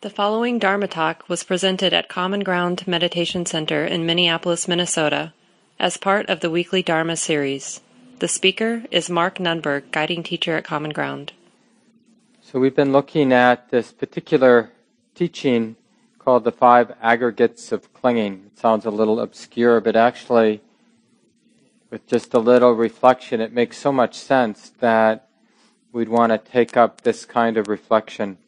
The following Dharma talk was presented at Common Ground Meditation Center in Minneapolis, Minnesota, as part of the weekly Dharma series. The speaker is Mark Nunberg, guiding teacher at Common Ground. So, we've been looking at this particular teaching called the five aggregates of clinging. It sounds a little obscure, but actually, with just a little reflection, it makes so much sense that we'd want to take up this kind of reflection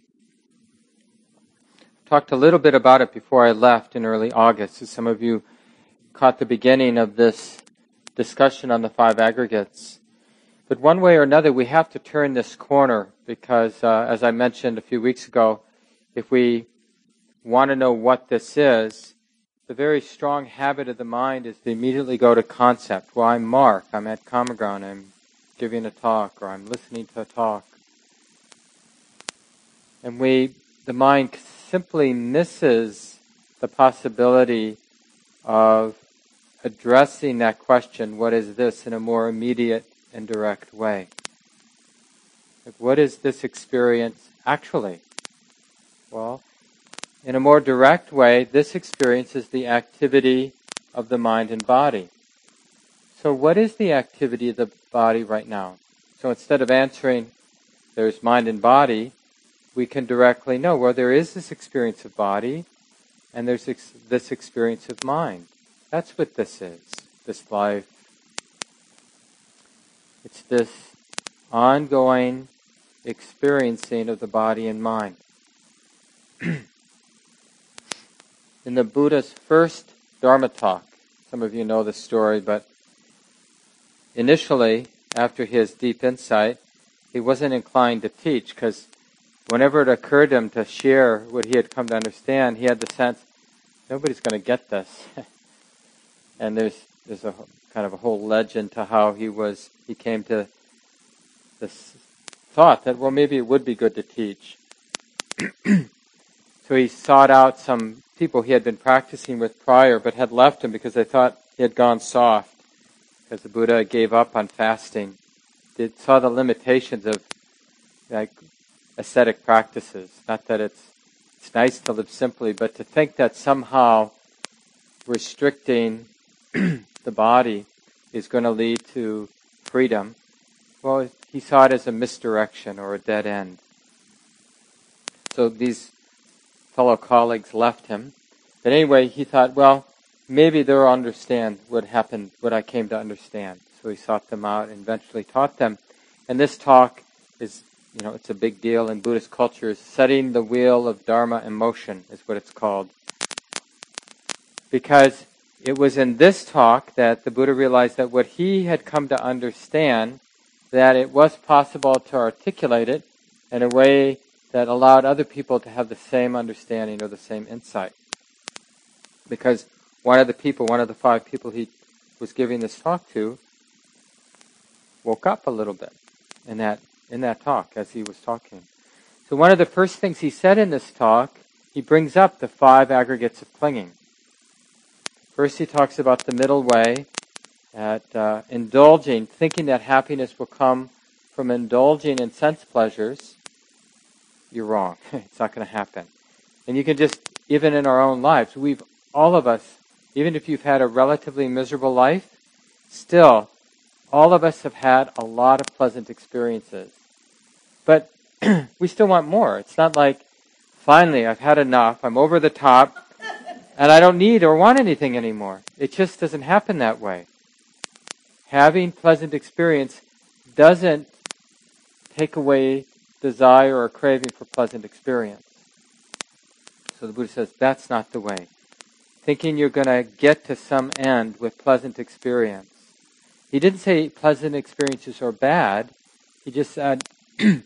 talked a little bit about it before I left in early August. So Some of you caught the beginning of this discussion on the five aggregates. But one way or another, we have to turn this corner because, uh, as I mentioned a few weeks ago, if we want to know what this is, the very strong habit of the mind is to immediately go to concept. Well, I'm Mark. I'm at Common Ground. I'm giving a talk, or I'm listening to a talk. And we, the mind simply misses the possibility of addressing that question, what is this, in a more immediate and direct way. Like, what is this experience actually? Well, in a more direct way, this experience is the activity of the mind and body. So, what is the activity of the body right now? So, instead of answering, there's mind and body, we can directly know, well, there is this experience of body and there's ex- this experience of mind. That's what this is, this life. It's this ongoing experiencing of the body and mind. In the Buddha's first Dharma talk, some of you know the story, but initially, after his deep insight, he wasn't inclined to teach because whenever it occurred to him to share what he had come to understand, he had the sense nobody's going to get this. and there's there's a kind of a whole legend to how he was he came to this thought that well maybe it would be good to teach. so he sought out some people he had been practicing with prior but had left him because they thought he had gone soft because the Buddha gave up on fasting. They saw the limitations of like ascetic practices. Not that it's it's nice to live simply, but to think that somehow restricting the body is going to lead to freedom, well, he saw it as a misdirection or a dead end. So these fellow colleagues left him. But anyway, he thought, well, maybe they'll understand what happened, what I came to understand. So he sought them out and eventually taught them. And this talk is you know, it's a big deal in Buddhist culture, is setting the wheel of Dharma in motion, is what it's called. Because it was in this talk that the Buddha realized that what he had come to understand, that it was possible to articulate it in a way that allowed other people to have the same understanding or the same insight. Because one of the people, one of the five people he was giving this talk to, woke up a little bit in that in that talk as he was talking. So, one of the first things he said in this talk, he brings up the five aggregates of clinging. First, he talks about the middle way, at uh, indulging, thinking that happiness will come from indulging in sense pleasures. You're wrong. it's not going to happen. And you can just, even in our own lives, we've, all of us, even if you've had a relatively miserable life, still, all of us have had a lot of pleasant experiences. But we still want more. It's not like, finally, I've had enough, I'm over the top, and I don't need or want anything anymore. It just doesn't happen that way. Having pleasant experience doesn't take away desire or craving for pleasant experience. So the Buddha says that's not the way. Thinking you're going to get to some end with pleasant experience. He didn't say pleasant experiences are bad. He just said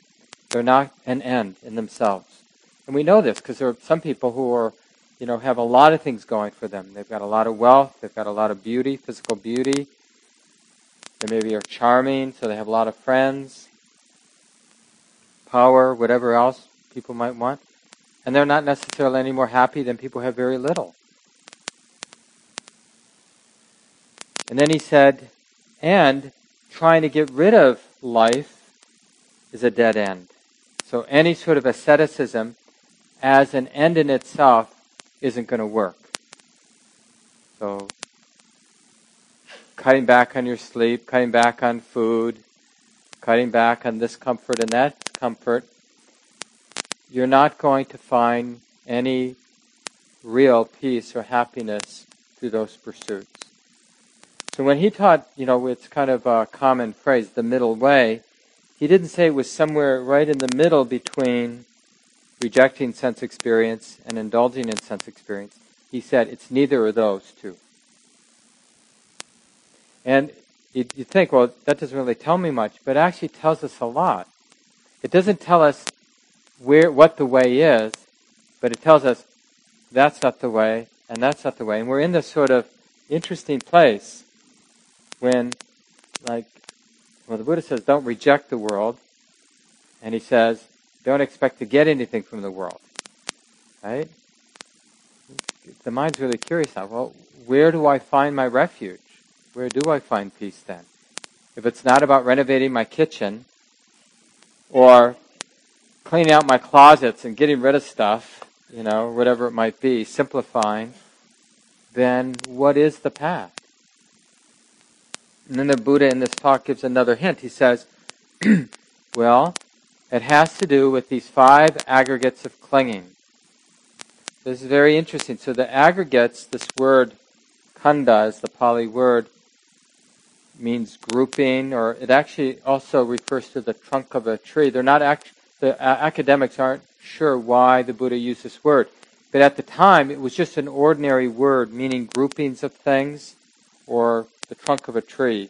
They're not an end in themselves. And we know this because there are some people who are, you know, have a lot of things going for them. They've got a lot of wealth, they've got a lot of beauty, physical beauty. They maybe are charming, so they have a lot of friends, power, whatever else people might want. And they're not necessarily any more happy than people who have very little. And then he said, and trying to get rid of life is a dead end. So any sort of asceticism as an end in itself isn't going to work. So, cutting back on your sleep, cutting back on food, cutting back on this comfort and that comfort, you're not going to find any real peace or happiness through those pursuits. So when he taught, you know, it's kind of a common phrase, the middle way, he didn't say it was somewhere right in the middle between rejecting sense experience and indulging in sense experience. He said it's neither of those two. And you, think, well, that doesn't really tell me much, but it actually tells us a lot. It doesn't tell us where what the way is, but it tells us that's not the way and that's not the way. And we're in this sort of interesting place when, like, well, the Buddha says, don't reject the world, and he says, don't expect to get anything from the world. Right? The mind's really curious now. Well, where do I find my refuge? Where do I find peace then? If it's not about renovating my kitchen or cleaning out my closets and getting rid of stuff, you know, whatever it might be, simplifying, then what is the path? And then the Buddha in this talk gives another hint. He says, well, it has to do with these five aggregates of clinging. This is very interesting. So the aggregates, this word khandha is the Pali word, means grouping, or it actually also refers to the trunk of a tree. They're not act- the uh, academics aren't sure why the Buddha used this word, but at the time it was just an ordinary word meaning groupings of things or the trunk of a tree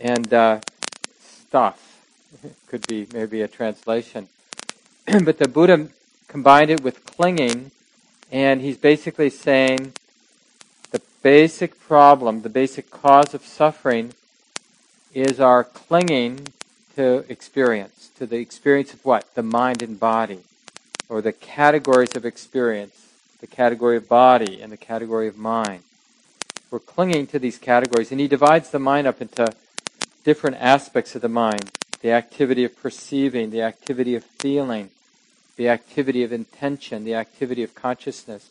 and uh, stuff could be maybe a translation. but the Buddha combined it with clinging, and he's basically saying the basic problem, the basic cause of suffering, is our clinging to experience, to the experience of what? The mind and body, or the categories of experience, the category of body and the category of mind. We're clinging to these categories, and he divides the mind up into different aspects of the mind the activity of perceiving, the activity of feeling, the activity of intention, the activity of consciousness.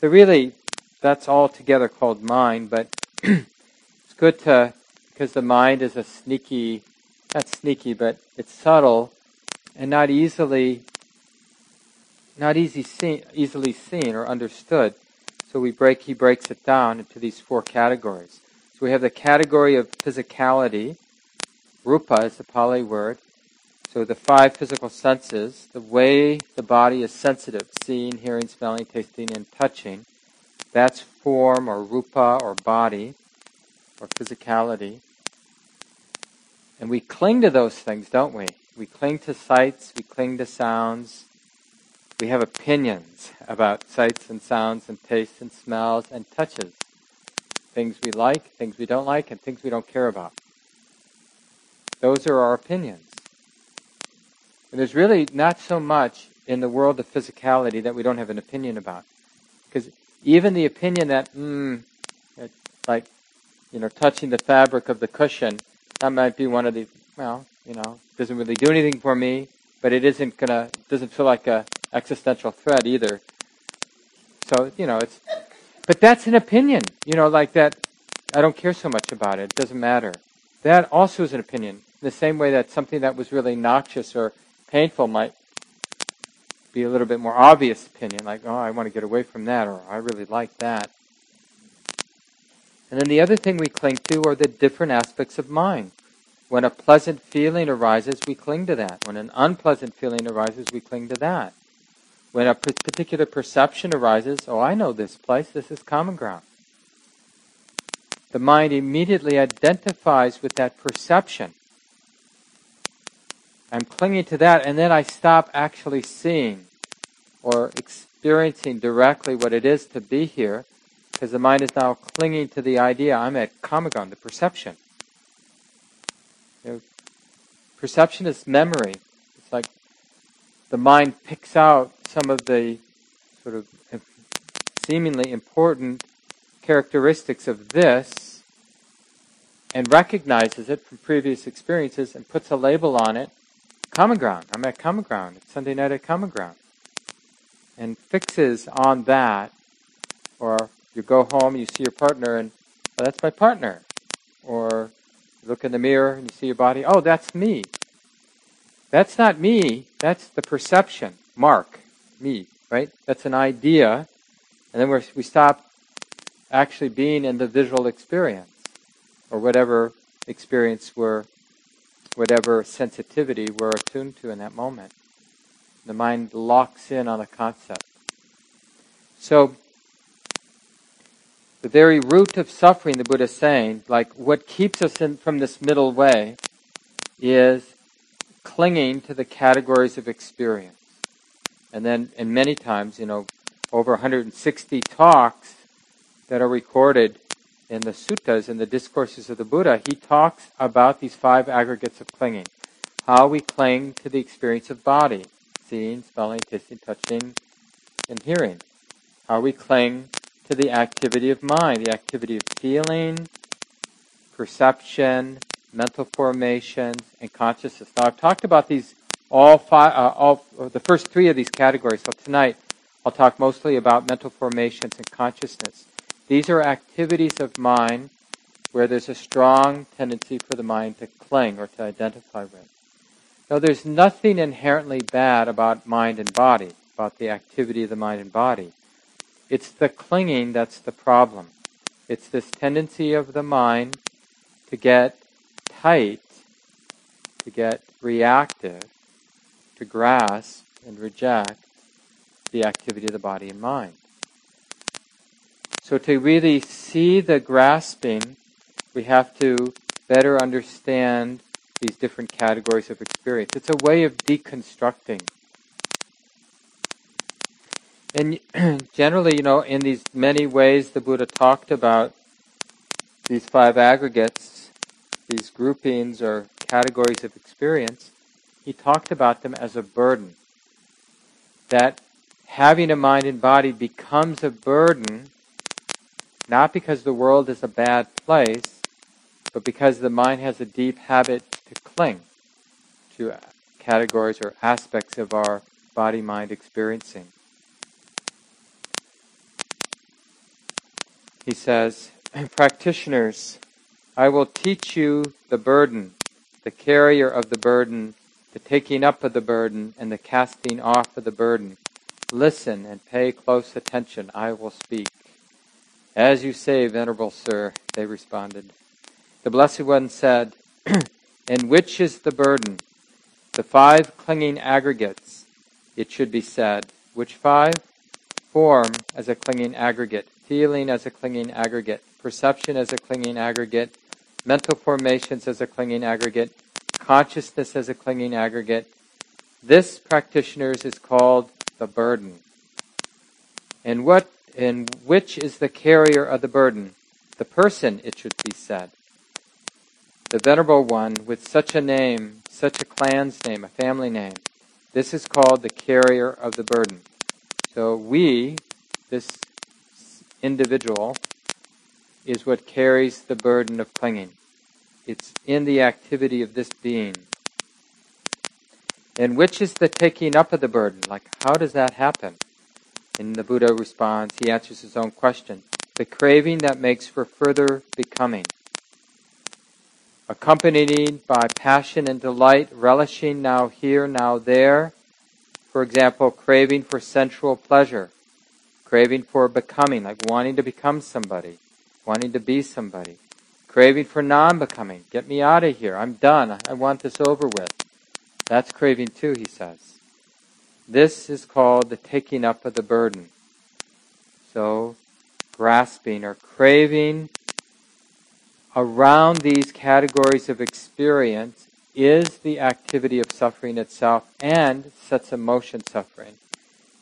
But really, that's all together called mind, but it's good to, because the mind is a sneaky, not sneaky, but it's subtle and not easily, not easy seen, easily seen or understood. So we break, he breaks it down into these four categories. So we have the category of physicality, Rupa is the Pali word. So the five physical senses, the way the body is sensitive, seeing, hearing, smelling, tasting, and touching, that's form or rupa or body or physicality. And we cling to those things, don't we? We cling to sights, we cling to sounds. We have opinions about sights and sounds and tastes and smells and touches. Things we like, things we don't like, and things we don't care about. Those are our opinions. And there's really not so much in the world of physicality that we don't have an opinion about. Because even the opinion that, mm, like, you know, touching the fabric of the cushion, that might be one of the, well, you know, doesn't really do anything for me, but it isn't gonna, doesn't feel like a existential threat either. So, you know, it's, but that's an opinion, you know, like that, I don't care so much about it, it doesn't matter. That also is an opinion in the same way that something that was really noxious or painful might be a little bit more obvious opinion, like, oh, I want to get away from that, or I really like that. And then the other thing we cling to are the different aspects of mind. When a pleasant feeling arises, we cling to that. When an unpleasant feeling arises, we cling to that. When a particular perception arises, oh, I know this place, this is common ground. The mind immediately identifies with that perception I'm clinging to that, and then I stop actually seeing or experiencing directly what it is to be here, because the mind is now clinging to the idea I'm at Common Ground, the perception. You know, perception is memory. It's like the mind picks out some of the sort of seemingly important characteristics of this and recognizes it from previous experiences and puts a label on it Common ground. I'm at common ground. It's Sunday night at common ground. and fixes on that, or you go home, you see your partner, and oh, that's my partner. Or you look in the mirror and you see your body, oh, that's me. That's not me, that's the perception. Mark, me, right? That's an idea. And then we we stop actually being in the visual experience, or whatever experience we're, whatever sensitivity we're attuned to in that moment. The mind locks in on a concept. So, the very root of suffering, the Buddha is saying, like what keeps us in, from this middle way, is clinging to the categories of experience. And then, and many times, you know, over 160 talks that are recorded in the suttas, in the discourses of the Buddha, he talks about these five aggregates of clinging. How we cling to the experience of body, seeing, smelling, tasting, touching, and hearing. How we cling to the activity of mind, the activity of feeling, perception, mental formations, and consciousness. Now, I've talked about these all five, uh, all the first three of these categories. So tonight, I'll talk mostly about mental formations and consciousness. These are activities of mind where there's a strong tendency for the mind to cling or to identify with. Now, there's nothing inherently bad about mind and body, about the activity of the mind and body. It's the clinging that's the problem. It's this tendency of the mind to get tight, to get reactive, to grasp and reject the activity of the body and mind. So to really see the grasping, we have to better understand these different categories of experience. It's a way of deconstructing and generally, you know, in these many ways the Buddha talked about these five aggregates, these groupings or categories of experience, he talked about them as a burden. That having a mind and body becomes a burden, not because the world is a bad place, but because the mind has a deep habit to cling to categories or aspects of our body mind experiencing. he says, Practitioners, I will teach you the burden, the carrier of the burden, the taking up of the burden, and the casting off of the burden. Listen and pay close attention. I will speak. As you say, Venerable Sir, they responded. The Blessed One said, And which is the burden? The five clinging aggregates, it should be said. Which five? Form as a clinging aggregate feeling as a clinging aggregate, perception as a clinging aggregate, mental formations as a clinging aggregate, consciousness as a clinging aggregate. This, practitioners, is called the burden. And what and which is the carrier of the burden? The person, it should be said. The venerable one with such a name, such a clan's name, a family name. This is called the carrier of the burden. So we, this individual is what carries the burden of clinging. It's in the activity of this being. And which is the taking up of the burden? Like, how does that happen? And the Buddha responds, he answers his own question. The craving that makes for further becoming. Accompanied by passion and delight, relishing now here, now there. For example, craving for sensual pleasure craving for becoming, like wanting to become somebody, wanting to be somebody, craving for non becoming, get me out of here, I'm done, I want this over with. That's craving too, he says. This is called the taking up of the burden. So, grasping or craving around these categories of experience is the activity of suffering itself and sets in motion suffering.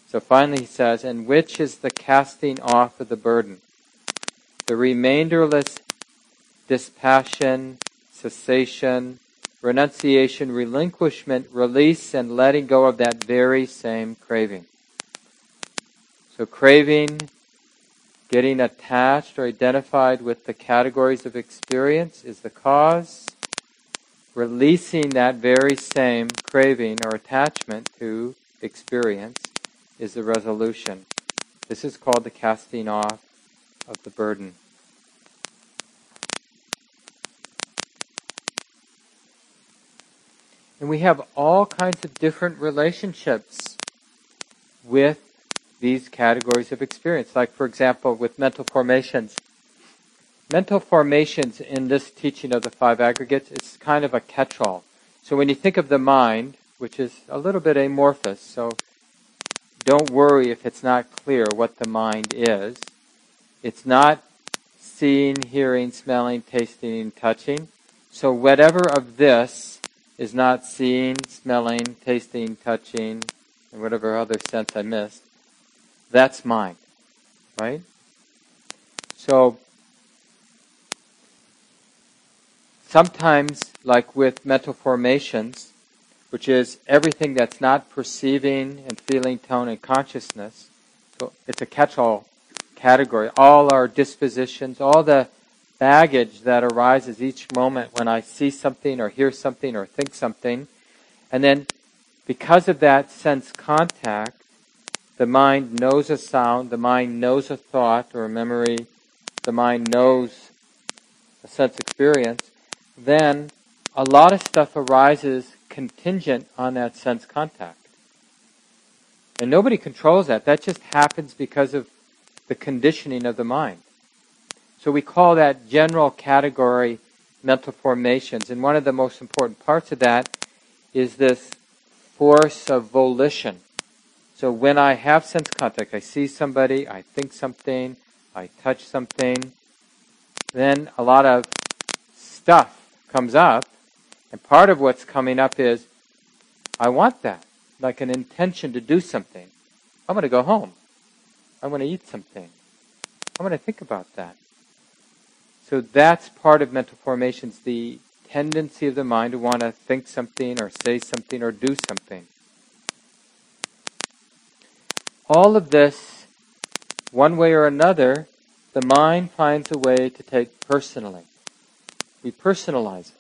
So finally he says, and which is the casting off of the burden? The remainderless dispassion, cessation, renunciation, relinquishment, release, and letting go of that very same craving. So craving, getting attached or identified with the categories of experience is the cause. Releasing that very same craving or attachment to experience is the resolution. This is called the casting off of the burden. And we have all kinds of different relationships with these categories of experience. Like, for example, with mental formations. Mental formations in this teaching of the five aggregates, it's kind of a catch all. So when you think of the mind, which is a little bit amorphous, so don't worry if it's not clear what the mind is. It's not seeing, hearing, smelling, tasting, touching. So whatever of this is not seeing, smelling, tasting, touching, and whatever other sense I missed, that's mind. Right? So sometimes, like with mental formations, which is everything that's not perceiving and feeling, tone, and consciousness, so it's a catch-all category. All our dispositions, all the baggage that arises each moment when I see something or hear something or think something. And then because of that sense contact, the mind knows a sound, the mind knows a thought or a memory, the mind knows a sense experience, then a lot of stuff arises contingent on that sense contact. And nobody controls that. That just happens because of the conditioning of the mind. So we call that general category mental formations. And one of the most important parts of that is this force of volition. So when I have sense contact, I see somebody, I think something, I touch something, then a lot of stuff comes up. And part of what's coming up is, I want that. Like an intention to do something. I'm going to go home. I want to eat something. I want to think about that. So that's part of mental formations, the tendency of the mind to want to think something or say something or do something. All of this, one way or another, the mind finds a way to take personally. We personalize it.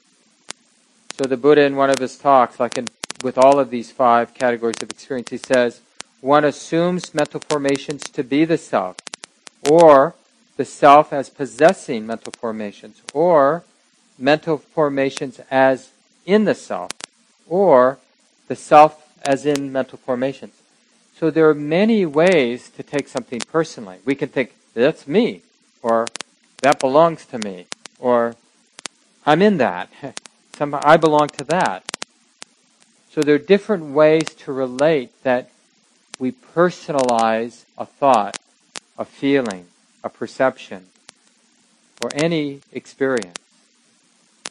So the Buddha in one of his talks, like in, with all of these five categories of experience, he says, one assumes mental formations to be the self, or the self as possessing mental formations, or mental formations as in the self, or the self as in mental formations. So there are many ways to take something personally. We can think, that's me, or that belongs to me, or I'm in that. Somehow I belong to that. So there are different ways to relate that we personalize a thought, a feeling, a perception, or any experience.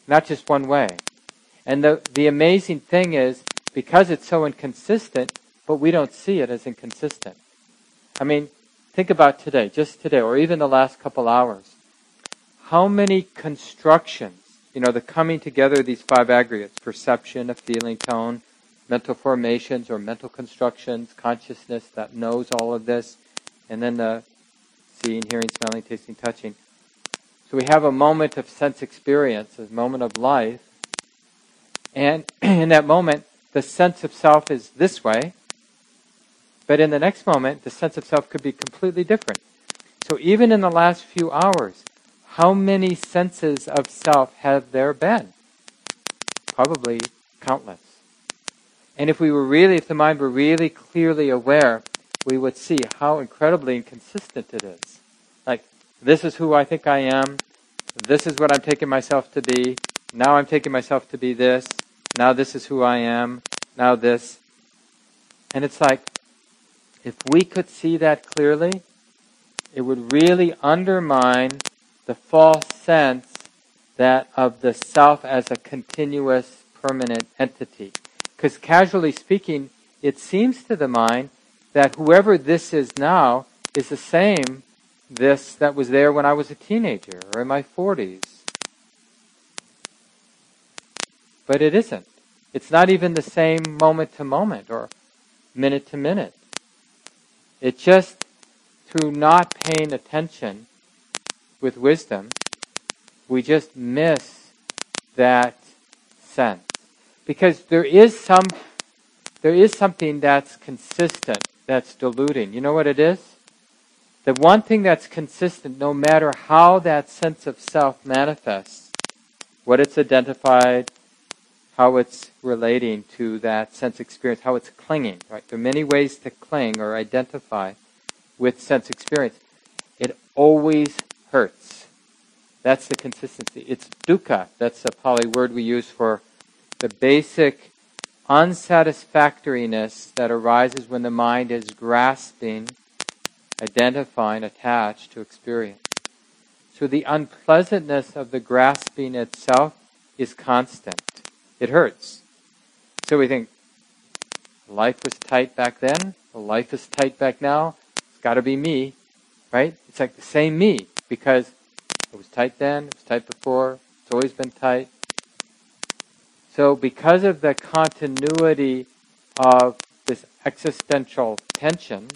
Not just one way. And the, the amazing thing is, because it's so inconsistent, but we don't see it as inconsistent. I mean, think about today, just today, or even the last couple hours. How many constructions, you know, the coming together of these five aggregates, perception, a feeling, tone, mental formations or mental constructions, consciousness that knows all of this, and then the seeing, hearing, smelling, tasting, touching. So we have a moment of sense experience, a moment of life, and in that moment, the sense of self is this way, but in the next moment, the sense of self could be completely different. So even in the last few hours, how many senses of self have there been? Probably countless. And if we were really, if the mind were really clearly aware, we would see how incredibly inconsistent it is. Like, this is who I think I am. This is what I'm taking myself to be. Now I'm taking myself to be this. Now this is who I am. Now this. And it's like, if we could see that clearly, it would really undermine the false sense that of the self as a continuous permanent entity. Because casually speaking, it seems to the mind that whoever this is now is the same this that was there when I was a teenager or in my 40s. But it isn't. It's not even the same moment to moment or minute to minute. It just, through not paying attention with wisdom, we just miss that sense because there is some there is something that's consistent that's diluting. You know what it is? The one thing that's consistent, no matter how that sense of self manifests, what it's identified, how it's relating to that sense experience, how it's clinging, right? There are many ways to cling or identify with sense experience. It always hurts. That's the consistency. It's dukkha. That's a Pali word we use for the basic unsatisfactoriness that arises when the mind is grasping, identifying, attached to experience. So the unpleasantness of the grasping itself is constant. It hurts. So we think, life was tight back then, life is tight back now, it's got to be me, right? It's like the same me, because it was tight then, it was tight before, it's always been tight. So, because of the continuity of this existential tension,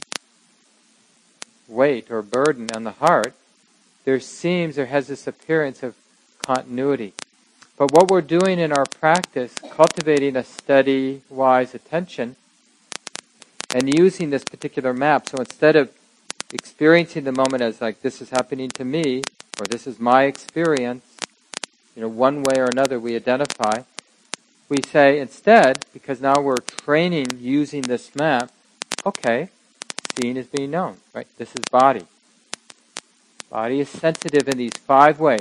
weight or burden on the heart, there seems, there has this appearance of continuity. But what we're doing in our practice, cultivating a steady, wise attention, and using this particular map, so instead of experiencing the moment as like this is happening to me, or this is my experience, you know, one way or another we identify, we say instead, because now we're training using this map, okay, seeing is being known, right? This is body. Body is sensitive in these five ways.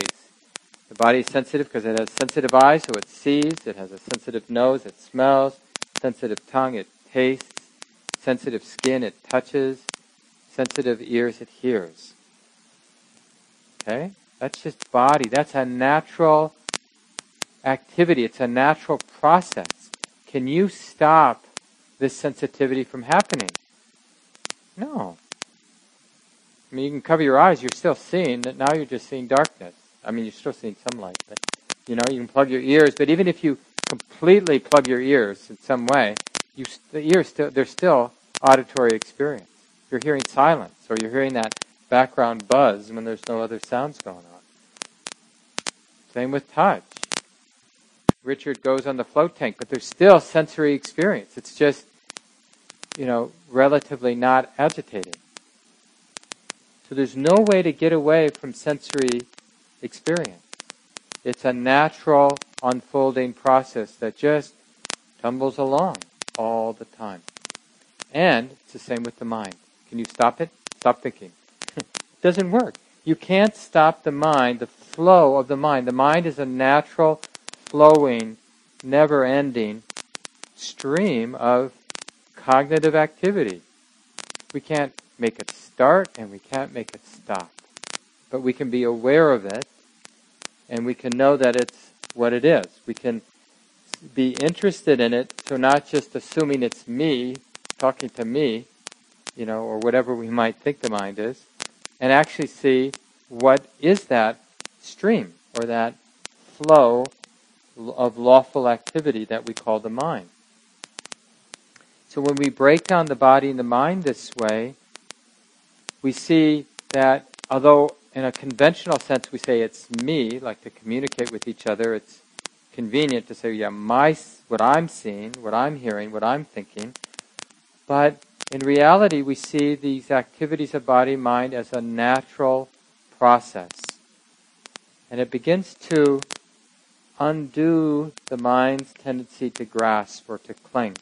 The body is sensitive because it has sensitive eyes, so it sees. It has a sensitive nose, it smells. Sensitive tongue, it tastes. Sensitive skin, it touches. Sensitive ears, it hears. Okay? That's just body. That's a natural activity, it's a natural process. Can you stop this sensitivity from happening? No. I mean, you can cover your eyes, you're still seeing, that now you're just seeing darkness. I mean, you're still seeing some light, but, you know, you can plug your ears, but even if you completely plug your ears in some way, you, the ears still, there's still auditory experience. You're hearing silence, or you're hearing that background buzz when there's no other sounds going on. Same with touch. Richard goes on the float tank, but there's still sensory experience. It's just, you know, relatively not agitating. So there's no way to get away from sensory experience. It's a natural unfolding process that just tumbles along all the time. And it's the same with the mind. Can you stop it? Stop thinking. it doesn't work. You can't stop the mind, the flow of the mind. The mind is a natural flowing, never ending stream of cognitive activity. We can't make it start and we can't make it stop. But we can be aware of it and we can know that it's what it is. We can be interested in it, so not just assuming it's me talking to me, you know, or whatever we might think the mind is, and actually see what is that stream or that flow of lawful activity that we call the mind. So when we break down the body and the mind this way, we see that although in a conventional sense we say it's me, like to communicate with each other, it's convenient to say, yeah, my, what I'm seeing, what I'm hearing, what I'm thinking. But in reality, we see these activities of body mind as a natural process. And it begins to undo the mind's tendency to grasp or to cling.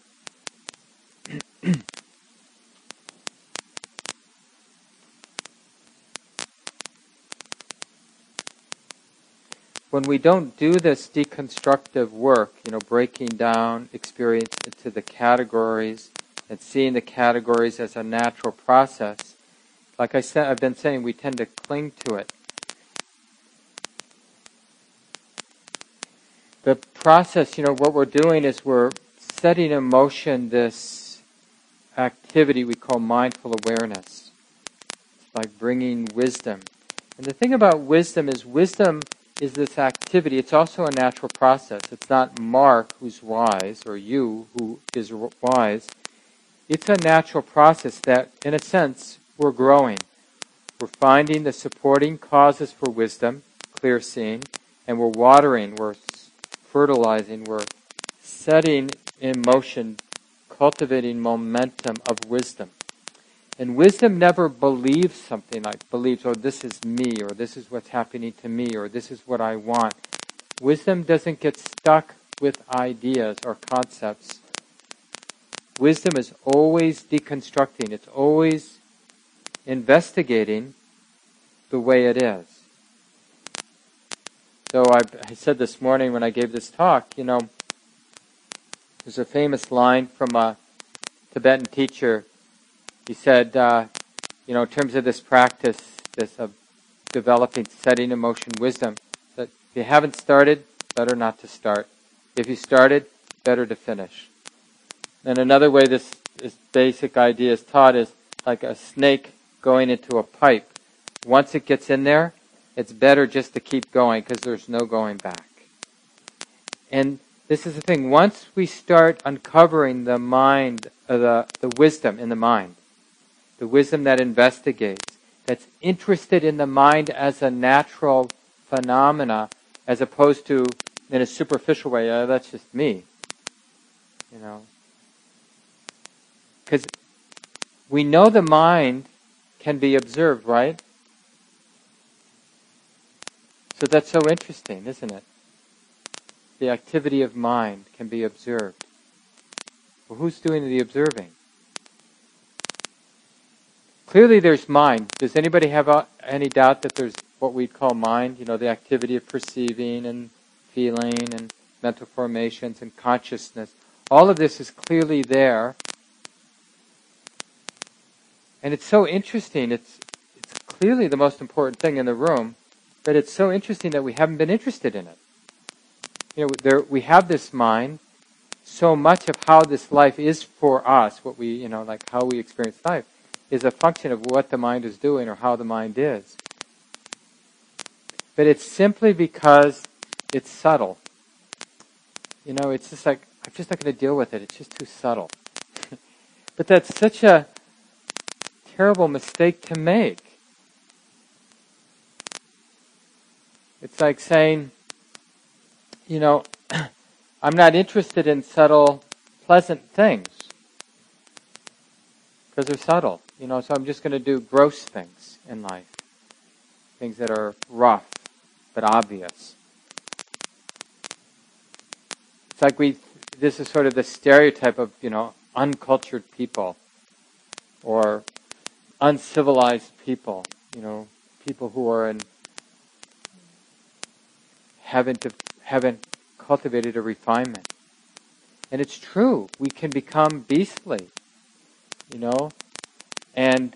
when we don't do this deconstructive work, you know, breaking down experience into the categories and seeing the categories as a natural process, like I said, I've been saying, we tend to cling to it. The process, you know, what we're doing is we're setting in motion this activity we call mindful awareness. Like bringing wisdom. And the thing about wisdom is wisdom is this activity. It's also a natural process. It's not Mark who's wise or you who is wise. It's a natural process that, in a sense, we're growing. We're finding the supporting causes for wisdom, clear seeing, and we're watering, we're fertilizing, we're setting in motion, cultivating momentum of wisdom. And wisdom never believes something like believes, oh, this is me, or this is what's happening to me, or this is what I want. Wisdom doesn't get stuck with ideas or concepts. Wisdom is always deconstructing, it's always investigating the way it is. So I, I said this morning when I gave this talk, you know, there's a famous line from a Tibetan teacher. He said, uh, you know, in terms of this practice, this of developing, setting in motion wisdom, that if you haven't started, better not to start. If you started, better to finish. And another way this, this basic idea is taught is like a snake going into a pipe. Once it gets in there, it's better just to keep going because there's no going back. And this is the thing. Once we start uncovering the mind, uh, the, the wisdom in the mind, the wisdom that investigates, that's interested in the mind as a natural phenomena, as opposed to in a superficial way, uh, that's just me. You know. Because we know the mind can be observed, right? So that's so interesting, isn't it? The activity of mind can be observed. Well, who's doing the observing? Clearly, there's mind. Does anybody have uh, any doubt that there's what we'd call mind? You know, the activity of perceiving and feeling and mental formations and consciousness. All of this is clearly there. And it's so interesting. It's, it's clearly the most important thing in the room, but it's so interesting that we haven't been interested in it. You know, there, we have this mind. So much of how this life is for us, what we, you know, like how we experience life, is a function of what the mind is doing or how the mind is. But it's simply because it's subtle. You know, it's just like, I'm just not going to deal with it. It's just too subtle. but that's such a terrible mistake to make. It's like saying, you know, I'm not interested in subtle, pleasant things because they're subtle. You know, so I'm just going to do gross things in life, things that are rough but obvious. It's like we, this is sort of the stereotype of, you know, uncultured people or uncivilized people, you know, people who are in, haven't, haven't cultivated a refinement. And it's true, we can become beastly, you know, and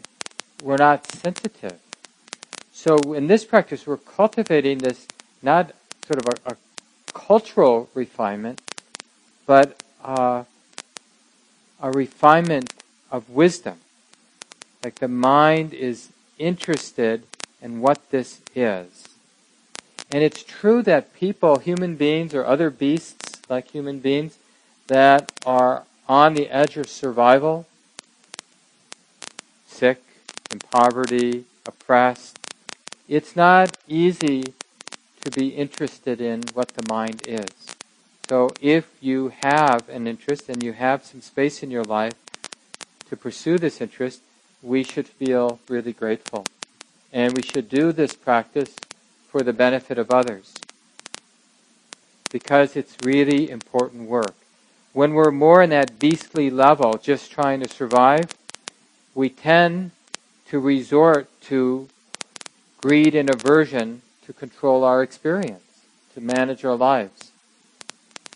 we're not sensitive. So in this practice, we're cultivating this not sort of a, a cultural refinement, but uh, a refinement of wisdom. Like the mind is interested in what this is. And it's true that people, human beings, or other beasts like human beings, that are on the edge of survival, sick, in poverty, oppressed, it's not easy to be interested in what the mind is. So if you have an interest and you have some space in your life to pursue this interest, we should feel really grateful. And we should do this practice for the benefit of others. Because it's really important work. When we're more in that beastly level, just trying to survive, we tend to resort to greed and aversion to control our experience, to manage our lives.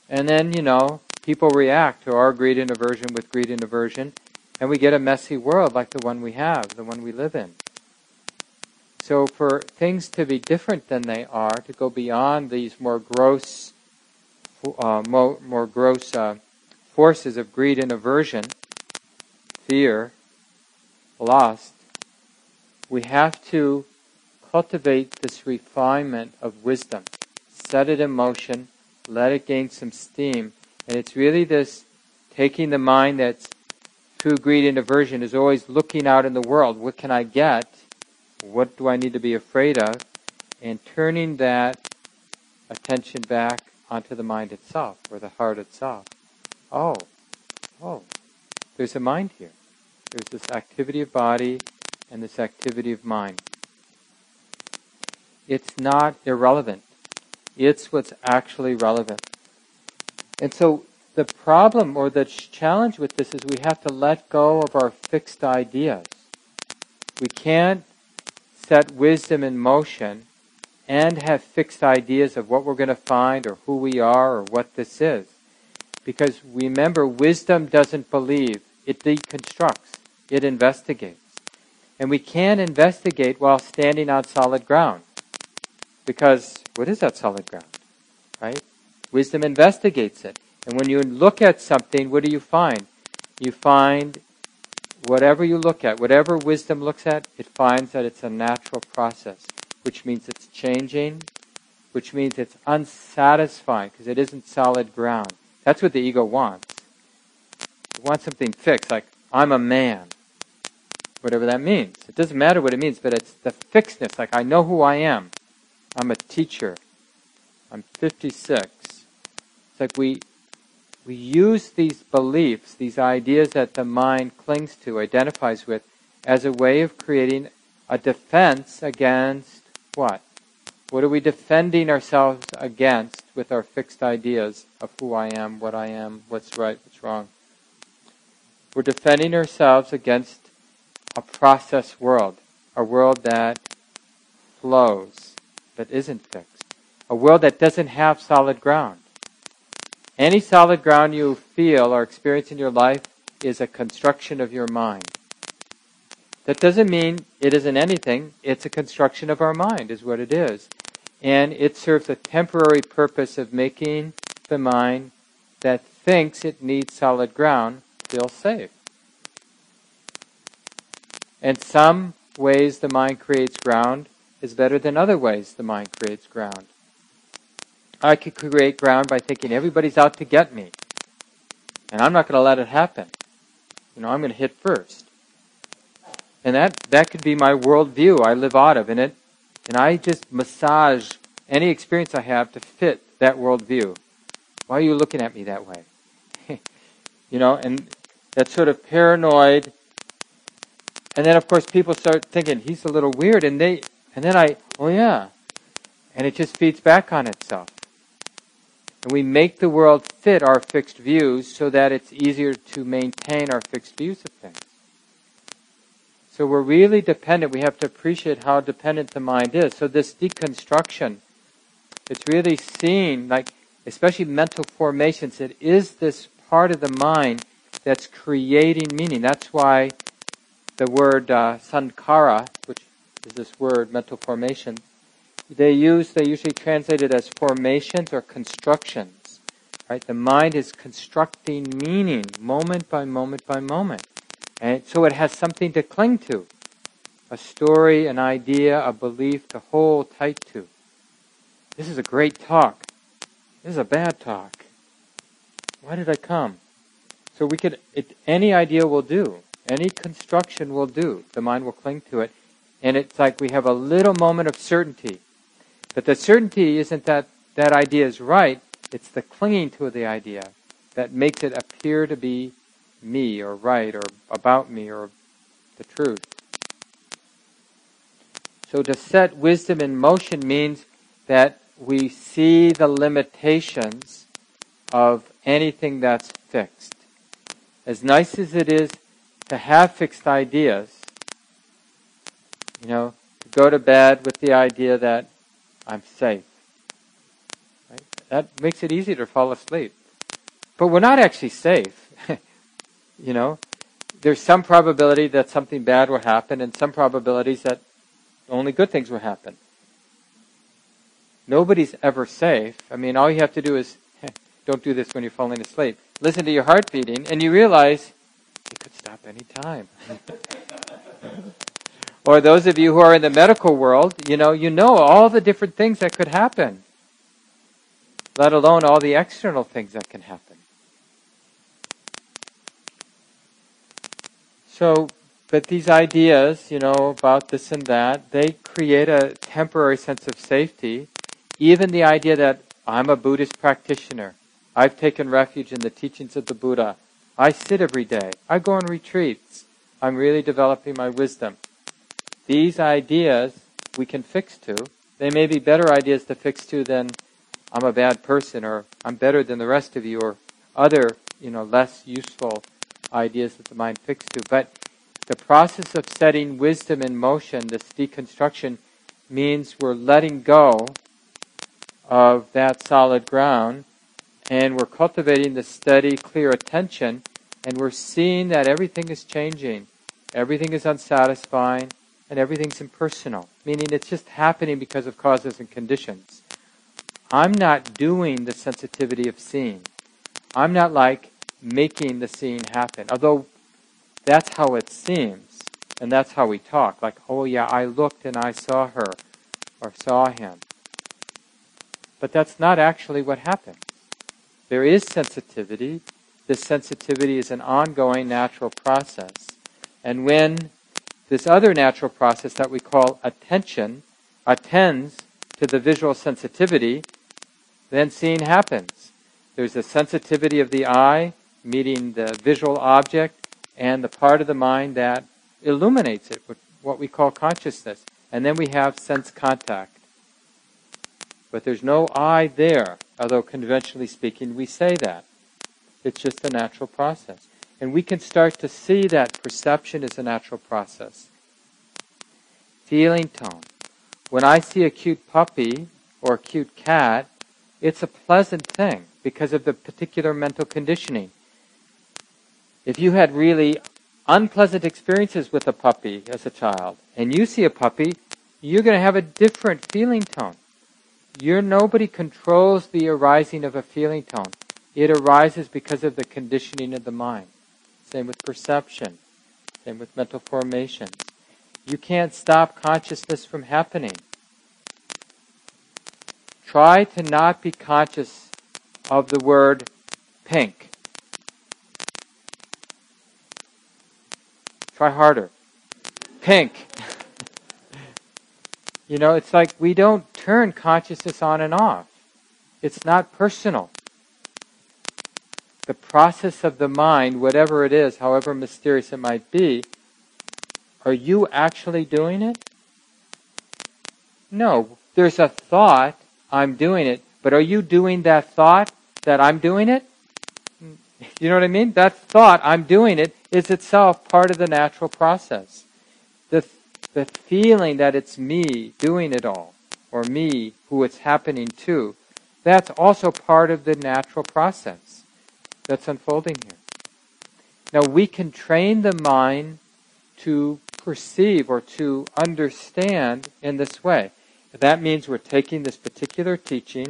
And then, you know, people react to our greed and aversion with greed and aversion, and we get a messy world like the one we have, the one we live in. So for things to be different than they are, to go beyond these more gross, uh, more, more, gross uh, forces of greed and aversion, fear, lust, we have to cultivate this refinement of wisdom, set it in motion, let it gain some steam. And it's really this taking the mind that's through greed and aversion is always looking out in the world. What can I get? What do I need to be afraid of? And turning that attention back onto the mind itself or the heart itself. Oh, oh, there's a mind here. There's this activity of body and this activity of mind. It's not irrelevant. It's what's actually relevant. And so the problem or the challenge with this is we have to let go of our fixed ideas. We can't set wisdom in motion and have fixed ideas of what we're going to find or who we are or what this is. Because remember, wisdom doesn't believe, it deconstructs, it investigates. And we can't investigate while standing on solid ground. Because what is that solid ground? Right? Wisdom investigates it. And when you look at something, what do you find? You find whatever you look at, whatever wisdom looks at, it finds that it's a natural process, which means it's changing, which means it's unsatisfying because it isn't solid ground. That's what the ego wants. It wants something fixed, like, I'm a man. Whatever that means. It doesn't matter what it means, but it's the fixedness, like, I know who I am. I'm a teacher. I'm 56. It's like we, we use these beliefs, these ideas that the mind clings to, identifies with, as a way of creating a defense against what? What are we defending ourselves against with our fixed ideas of who I am, what I am, what's right, what's wrong? We're defending ourselves against a process world, a world that flows, that isn't fixed, a world that doesn't have solid ground. Any solid ground you feel or experience in your life is a construction of your mind. That doesn't mean it isn't anything. It's a construction of our mind, is what it is. And it serves a temporary purpose of making the mind that thinks it needs solid ground feel safe. And some ways the mind creates ground is better than other ways the mind creates ground. I could create ground by thinking everybody's out to get me. And I'm not going to let it happen. You know, I'm going to hit first. And that, that could be my worldview I live out of. And, it, and I just massage any experience I have to fit that worldview. Why are you looking at me that way? you know, and that sort of paranoid. And then, of course, people start thinking, he's a little weird. And, they, and then I, oh yeah. And it just feeds back on itself. And we make the world fit our fixed views so that it's easier to maintain our fixed views of things. So we're really dependent. We have to appreciate how dependent the mind is. So this deconstruction, it's really seen, like, especially mental formations, it is this part of the mind that's creating meaning. That's why the word uh, sankhara, which is this word, mental formation, they use they usually translate it as formations or constructions. Right? The mind is constructing meaning moment by moment by moment. And so it has something to cling to. A story, an idea, a belief to hold tight to. This is a great talk. This is a bad talk. Why did I come? So we could, it, any idea will do. Any construction will do. The mind will cling to it. And it's like we have a little moment of certainty. But the certainty isn't that that idea is right, it's the clinging to the idea that makes it appear to be me or right or about me or the truth. So to set wisdom in motion means that we see the limitations of anything that's fixed. As nice as it is to have fixed ideas, you know, to go to bed with the idea that I'm safe. Right? That makes it easy to fall asleep. But we're not actually safe. you know, there's some probability that something bad will happen and some probabilities that only good things will happen. Nobody's ever safe. I mean, all you have to do is don't do this when you're falling asleep. Listen to your heart beating, and you realize it could stop any time. Or those of you who are in the medical world, you know, you know all the different things that could happen, let alone all the external things that can happen. So, but these ideas, you know, about this and that, they create a temporary sense of safety. Even the idea that I'm a Buddhist practitioner, I've taken refuge in the teachings of the Buddha, I sit every day, I go on retreats, I'm really developing my wisdom. These ideas we can fix to. They may be better ideas to fix to than I'm a bad person or I'm better than the rest of you or other, you know, less useful ideas that the mind fixes to. But the process of setting wisdom in motion, this deconstruction, means we're letting go of that solid ground and we're cultivating the steady, clear attention and we're seeing that everything is changing, everything is unsatisfying, and everything's impersonal, meaning it's just happening because of causes and conditions. I'm not doing the sensitivity of seeing. I'm not like making the seeing happen, although that's how it seems, and that's how we talk. Like, oh yeah, I looked and I saw her, or saw him. But that's not actually what happens. There is sensitivity. This sensitivity is an ongoing natural process. And when this other natural process that we call attention attends to the visual sensitivity, then seeing happens. There's a sensitivity of the eye meeting the visual object and the part of the mind that illuminates it, what we call consciousness. And then we have sense contact. But there's no I there, although conventionally speaking we say that. It's just a natural process. And we can start to see that perception is a natural process. Feeling tone. When I see a cute puppy or a cute cat, it's a pleasant thing because of the particular mental conditioning. If you had really unpleasant experiences with a puppy as a child, and you see a puppy, you're going to have a different feeling tone. You're, nobody controls the arising of a feeling tone. It arises because of the conditioning of the mind. Same with perception. Same with mental formations. You can't stop consciousness from happening. Try to not be conscious of the word pink. Try harder. Pink. you know, it's like we don't turn consciousness on and off. It's not personal. The process of the mind, whatever it is, however mysterious it might be, are you actually doing it? No. There's a thought, I'm doing it, but are you doing that thought that I'm doing it? You know what I mean? That thought, I'm doing it, is itself part of the natural process. The, the feeling that it's me doing it all or me who it's happening to, that's also part of the natural process that's unfolding here. Now, we can train the mind to perceive or to understand in this way. That means we're taking this particular teaching.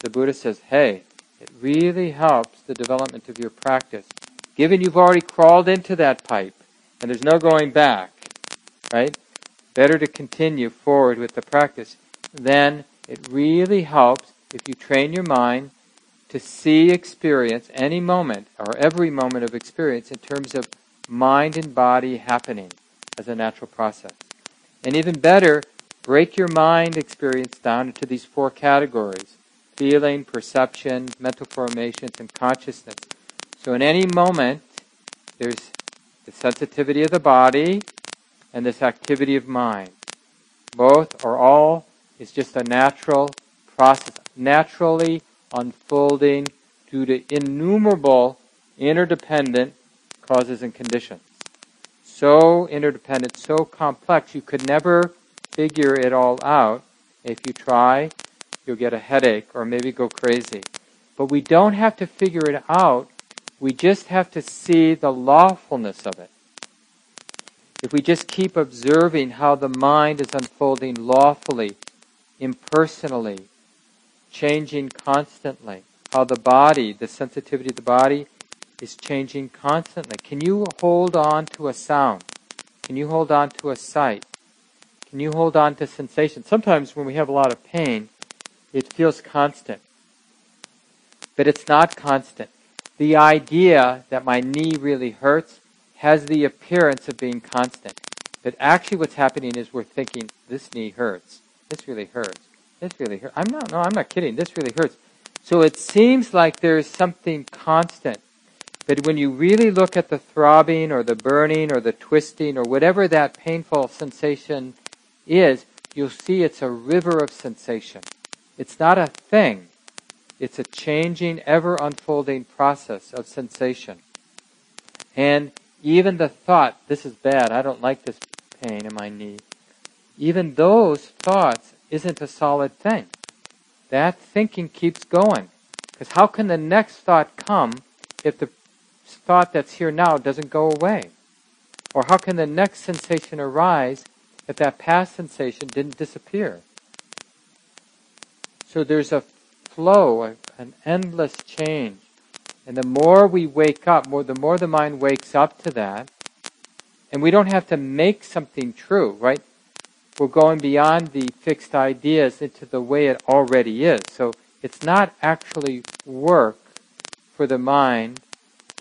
The Buddha says, hey, it really helps the development of your practice. Given you've already crawled into that pipe and there's no going back, right? Better to continue forward with the practice then it really helps if you train your mind to see experience, any moment or every moment of experience, in terms of mind and body happening as a natural process. And even better, break your mind experience down into these four categories feeling, perception, mental formations, and consciousness. So in any moment, there's the sensitivity of the body and this activity of mind. Both or all is just a natural process, naturally unfolding due to innumerable interdependent causes and conditions. So interdependent, so complex, you could never figure it all out. If you try, you'll get a headache or maybe go crazy. But we don't have to figure it out. We just have to see the lawfulness of it. If we just keep observing how the mind is unfolding lawfully impersonally, changing constantly. How the body, the sensitivity of the body, is changing constantly. Can you hold on to a sound? Can you hold on to a sight? Can you hold on to sensation? Sometimes when we have a lot of pain, it feels constant. But it's not constant. The idea that my knee really hurts has the appearance of being constant. But actually what's happening is we're thinking, this knee hurts. This really hurts. This really hurts. I'm not, no, I'm not kidding. This really hurts. So it seems like there's something constant. But when you really look at the throbbing or the burning or the twisting or whatever that painful sensation is, you'll see it's a river of sensation. It's not a thing. It's a changing, ever unfolding process of sensation. And even the thought, this is bad, I don't like this pain in my knee, even those thoughts isn't a solid thing. That thinking keeps going. Because how can the next thought come if the thought that's here now doesn't go away? Or how can the next sensation arise if that past sensation didn't disappear? So there's a flow, an endless change. And the more we wake up, more the more the mind wakes up to that, and we don't have to make something true, right? We're going beyond the fixed ideas into the way it already is. So it's not actually work for the mind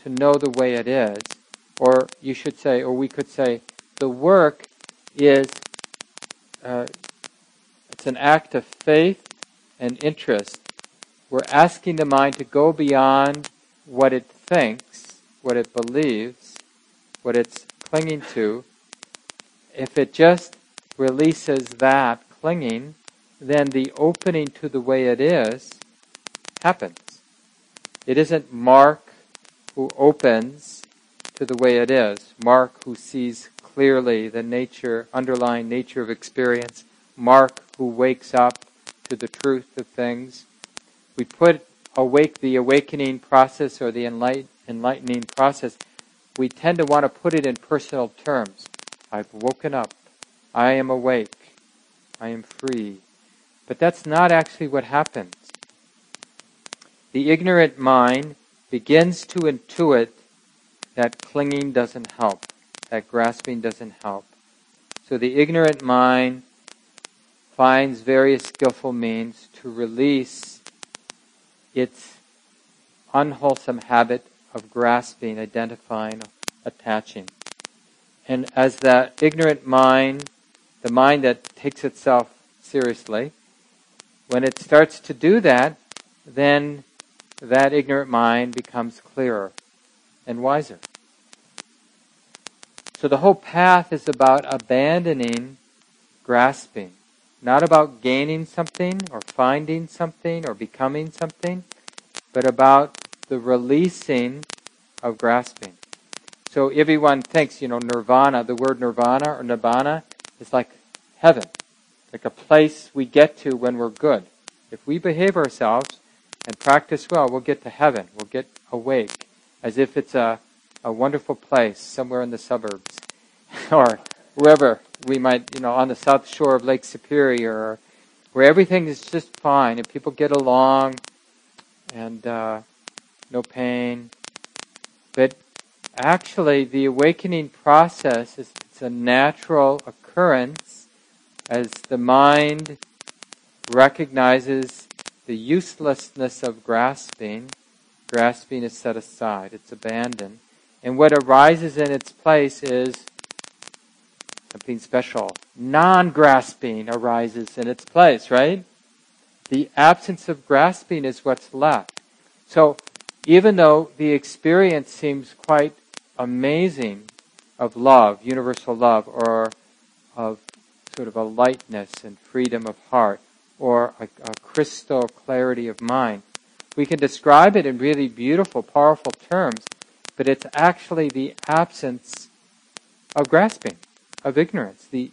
to know the way it is. Or you should say, or we could say, the work is uh, it's an act of faith and interest. We're asking the mind to go beyond what it thinks, what it believes, what it's clinging to. If it just releases that clinging, then the opening to the way it is happens. It isn't Mark who opens to the way it is, Mark who sees clearly the nature, underlying nature of experience, Mark who wakes up to the truth of things. We put awake the awakening process or the enlightening process, we tend to want to put it in personal terms. I've woken up. I am awake. I am free. But that's not actually what happens. The ignorant mind begins to intuit that clinging doesn't help, that grasping doesn't help. So the ignorant mind finds various skillful means to release its unwholesome habit of grasping, identifying, attaching. And as that ignorant mind, the mind that takes itself seriously, when it starts to do that, then that ignorant mind becomes clearer and wiser. So the whole path is about abandoning grasping, not about gaining something or finding something or becoming something, but about the releasing of grasping. So everyone thinks, you know, nirvana, the word nirvana or nibbana is like heaven, like a place we get to when we're good. If we behave ourselves and practice well, we'll get to heaven. We'll get awake as if it's a, a wonderful place somewhere in the suburbs or wherever we might, you know, on the south shore of Lake Superior or where everything is just fine and people get along and uh, no pain. But actually, the awakening process is it's a natural occurrence as the mind recognizes the uselessness of grasping. Grasping is set aside, it's abandoned. And what arises in its place is something special. Non grasping arises in its place, right? The absence of grasping is what's left. So, even though the experience seems quite amazing of love, universal love, or of sort of a lightness and freedom of heart, or a, a crystal clarity of mind, we can describe it in really beautiful, powerful terms, but it's actually the absence of grasping, of ignorance. The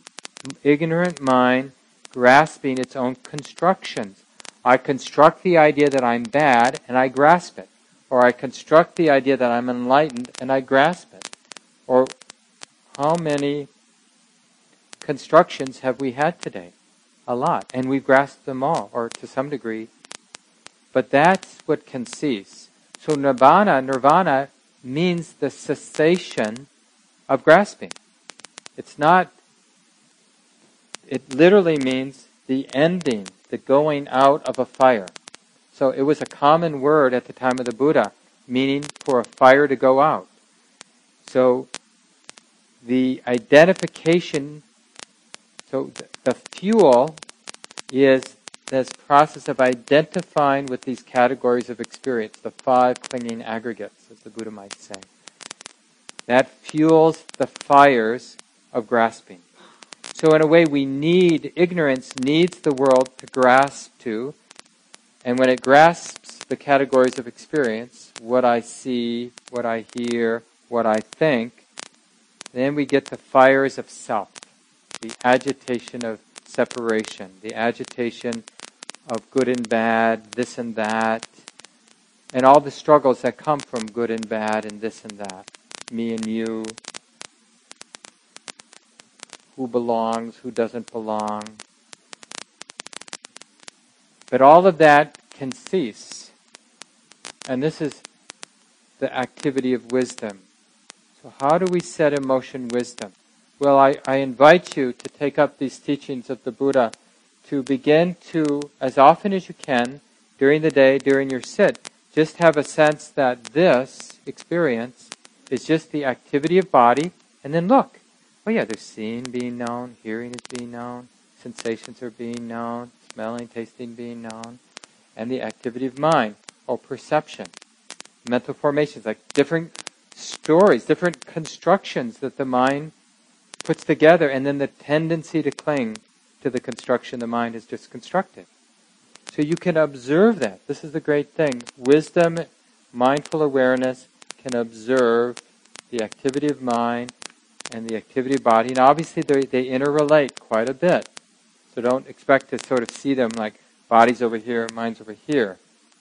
ignorant mind grasping its own constructions I construct the idea that I'm bad and I grasp it. Or I construct the idea that I'm enlightened and I grasp it. Or how many constructions have we had today? A lot. And we've grasped them all, or to some degree. But that's what can cease. So nirvana, nirvana means the cessation of grasping. It's not, it literally means the ending the going out of a fire. So it was a common word at the time of the Buddha, meaning for a fire to go out. So the identification, so the fuel is this process of identifying with these categories of experience, the five clinging aggregates, as the Buddha might say. That fuels the fires of grasping. So, in a way, we need, ignorance needs the world to grasp to. And when it grasps the categories of experience, what I see, what I hear, what I think, then we get the fires of self, the agitation of separation, the agitation of good and bad, this and that, and all the struggles that come from good and bad and this and that, me and you, who belongs, who doesn't belong. But all of that can cease. And this is the activity of wisdom. So, how do we set in motion wisdom? Well, I, I invite you to take up these teachings of the Buddha to begin to, as often as you can, during the day, during your sit, just have a sense that this experience is just the activity of body, and then look. Oh yeah, there's seeing being known, hearing is being known, sensations are being known, smelling, tasting being known, and the activity of mind, or perception. Mental formations, like different stories, different constructions that the mind puts together, and then the tendency to cling to the construction the mind has just constructed. So you can observe that. This is the great thing. Wisdom, mindful awareness can observe the activity of mind and the activity of body. And obviously they, they interrelate quite a bit. So don't expect to sort of see them like body's over here, mind's over here.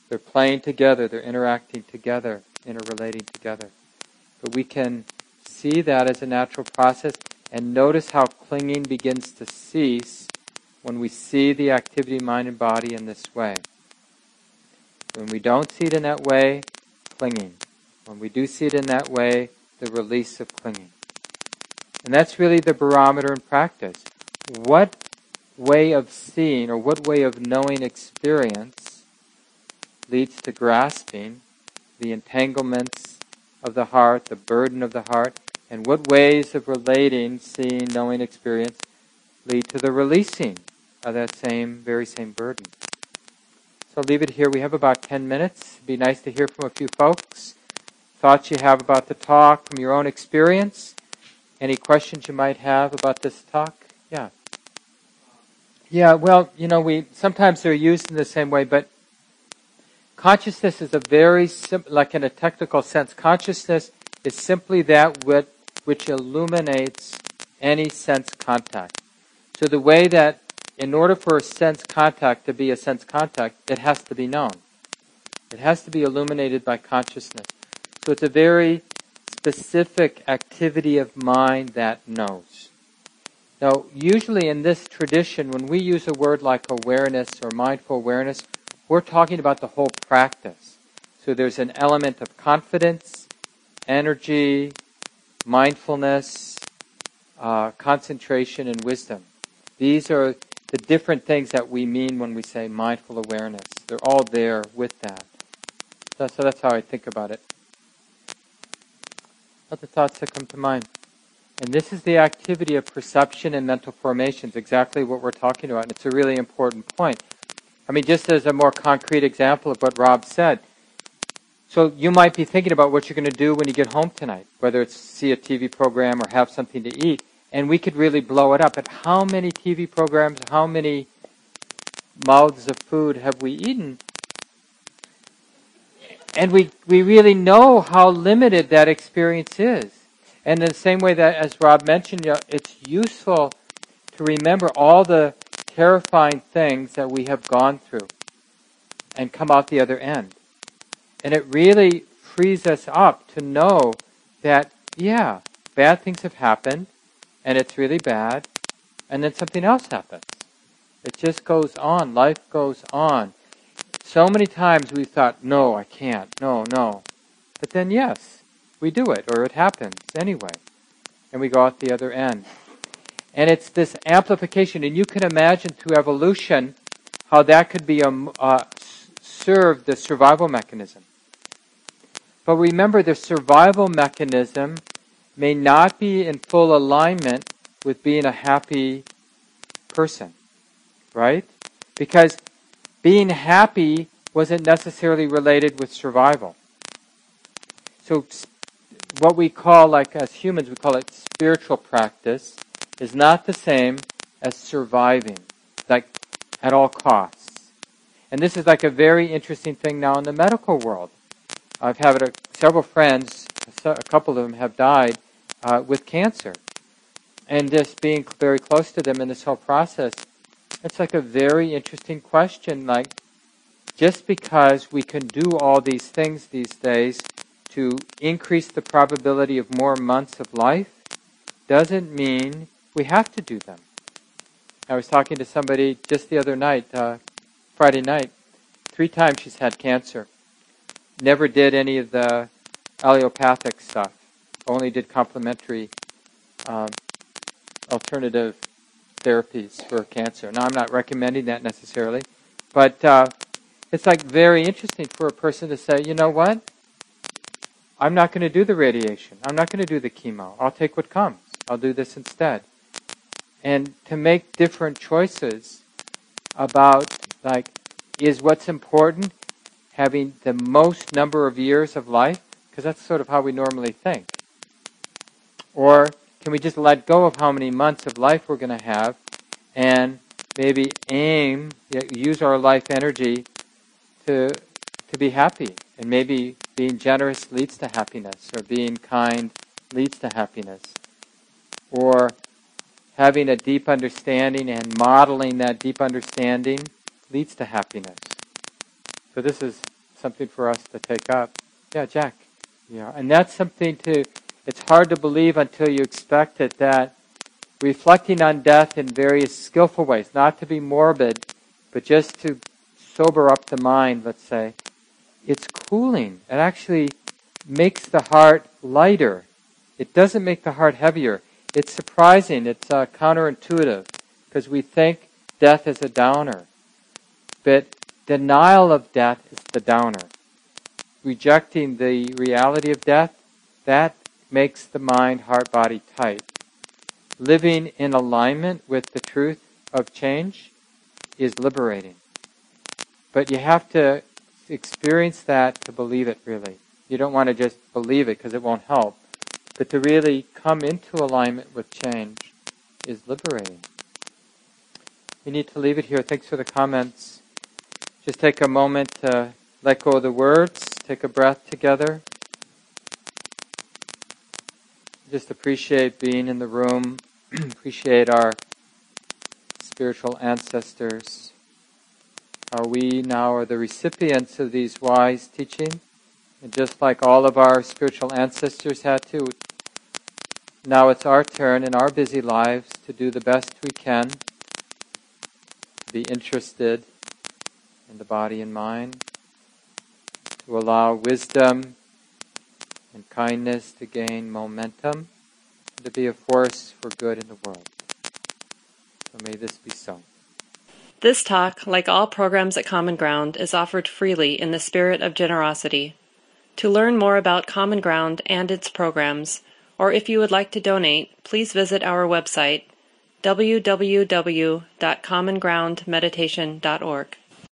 They're playing together, they're interacting together, interrelating together. But we can see that as a natural process and notice how clinging begins to cease when we see the activity, mind, and body in this way. When we don't see it in that way, clinging. When we do see it in that way, the release of clinging. And that's really the barometer in practice. What way of seeing or what way of knowing experience leads to grasping the entanglements of the heart, the burden of the heart, and what ways of relating, seeing, knowing experience lead to the releasing of that same, very same burden. So I'll leave it here. We have about 10 minutes. It'd be nice to hear from a few folks. Thoughts you have about the talk from your own experience. Any questions you might have about this talk? Yeah. Yeah, well, you know, we sometimes they're used in the same way, but consciousness is a very simple, like in a technical sense, consciousness is simply that which, which illuminates any sense contact. So the way that in order for a sense contact to be a sense contact, it has to be known. It has to be illuminated by consciousness. So it's a very specific activity of mind that knows. Now, usually in this tradition, when we use a word like awareness or mindful awareness, we're talking about the whole practice. So there's an element of confidence, energy, mindfulness, uh, concentration, and wisdom. These are the different things that we mean when we say mindful awareness. They're all there with that. So, so that's how I think about it. Other thoughts that come to mind. And this is the activity of perception and mental formations, exactly what we're talking about. And it's a really important point. I mean, just as a more concrete example of what Rob said. So you might be thinking about what you're going to do when you get home tonight, whether it's see a TV program or have something to eat and we could really blow it up. But how many TV programs, how many mouths of food have we eaten? And we, we really know how limited that experience is. And in the same way that, as Rob mentioned, it's useful to remember all the terrifying things that we have gone through and come out the other end. And it really frees us up to know that, yeah, bad things have happened, and it's really bad, and then something else happens. It just goes on. Life goes on. So many times we thought, no, I can't. No, no. But then, yes, we do it, or it happens anyway. And we go out the other end. And it's this amplification, and you can imagine through evolution how that could be a, uh, serve the survival mechanism. But remember, the survival mechanism may not be in full alignment with being a happy person, right? Because being happy wasn't necessarily related with survival. So, what we call, like as humans, we call it spiritual practice, is not the same as surviving, like at all costs. And this is like a very interesting thing now in the medical world. I've had a, several friends, a couple of them have died uh, with cancer. And just being very close to them in this whole process, it's like a very interesting question. Like, just because we can do all these things these days to increase the probability of more months of life doesn't mean we have to do them. I was talking to somebody just the other night, uh, Friday night. Three times she's had cancer. Never did any of the allopathic stuff. Only did complementary um, alternative therapies for cancer. Now, I'm not recommending that necessarily, but uh, it's like very interesting for a person to say, you know what? I'm not going to do the radiation. I'm not going to do the chemo. I'll take what comes. I'll do this instead. And to make different choices about, like, is what's important having the most number of years of life? Because that's sort of how we normally think. Or can we just let go of how many months of life we're going to have and maybe aim, use our life energy to, to be happy? And maybe being generous leads to happiness, or being kind leads to happiness. Or having a deep understanding and modeling that deep understanding leads to happiness. So this is something for us to take up. Yeah, Jack. Yeah, and that's something to it's hard to believe until you expect it that reflecting on death in various skillful ways, not to be morbid, but just to sober up the mind, let's say, it's cooling. It actually makes the heart lighter. It doesn't make the heart heavier. It's surprising. It's uh, counterintuitive because we think death is a downer. But denial of death is the downer. Rejecting the reality of death, that makes the mind, heart, body tight. Living in alignment with the truth of change is liberating. But you have to experience that to believe it really. You don't want to just believe it because it won't help. But to really come into alignment with change is liberating. We need to leave it here. Thanks for the comments. Just take a moment to let go of the words, take a breath together. just appreciate being in the room, appreciate our spiritual ancestors, how we now are the recipients of these wise teachings. And just like all of our spiritual ancestors had to, now it's our turn in our busy lives to do the best we can, be interested in the body and mind, to allow wisdom and kindness to gain momentum, and to be a force for good in the world. So may this be so. This talk, like all programs at Common Ground, is offered freely in the spirit of generosity. To learn more about Common Ground and its programs, or if you would like to donate, please visit our website www.commongroundmeditation.org.